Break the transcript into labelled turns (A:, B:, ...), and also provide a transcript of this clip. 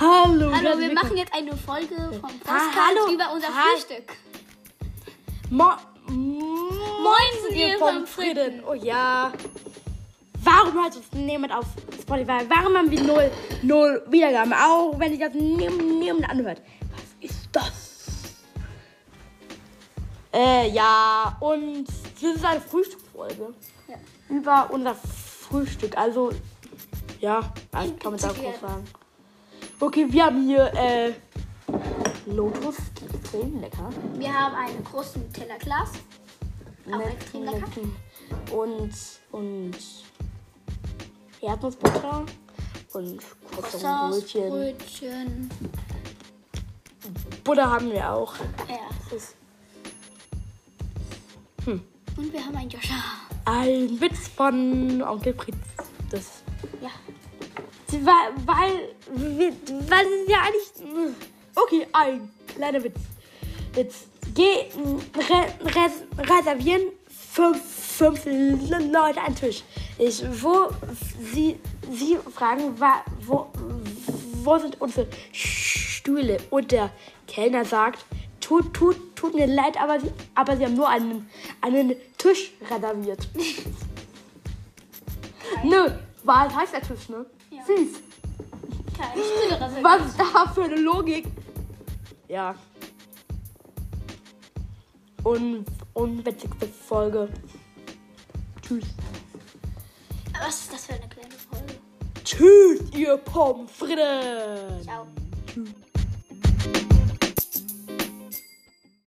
A: Hallo,
B: Hallo, wir machen jetzt eine Folge vom
A: Ah,
B: Podcast
A: hallo.
B: über unser
A: Hi.
B: Frühstück.
A: Mo Moin,
B: ihr Pommes
A: Frieden. Oh ja. Warum hört uns niemand auf Spotify? Warum haben wir null, null Wiedergaben? Auch wenn sich das niemand, niemand anhört. Was ist das? Äh, ja. Und das ist eine Frühstücksfolge.
B: Ja.
A: Über unser Frühstück. Also, ja, also kann man da groß sagen. Okay, wir haben hier, äh, Lotus. Extrem lecker.
B: Wir haben einen großen Teller Glas. Auch extrem lecker.
A: Und, und Erdnussbutter und
B: Croissants,
A: Croissant-Brötchen.
B: Brötchen.
A: Butter haben wir auch.
B: Ja.
A: Ist
B: Und wir haben einen Joscha.
A: ein Witz von Onkel Fritz. Das,
B: Ja.
A: Weil, weil, weil es ist ja eigentlich... Okay, ein kleiner Witz. Jetzt geh re, res, reservieren fünf, fünf Leute einen Tisch. Ich, wo sie, sie fragen, wo, wo sind unsere Stühle? Und der Kellner sagt, tut, tut, tut mir leid, aber sie, aber sie haben nur einen, einen Tisch reserviert. Nö, was heißt der Tisch, ne?
B: Ja.
A: Süß.
B: Stühle reserviert.
A: Was ist da für eine Logik? Ja. Un unwitzigste Folge. Tschüss.
B: Was ist das für eine kleine Folge?
A: Tschüss, ihr Pommes Frites.
B: Ciao.
A: Tschüss.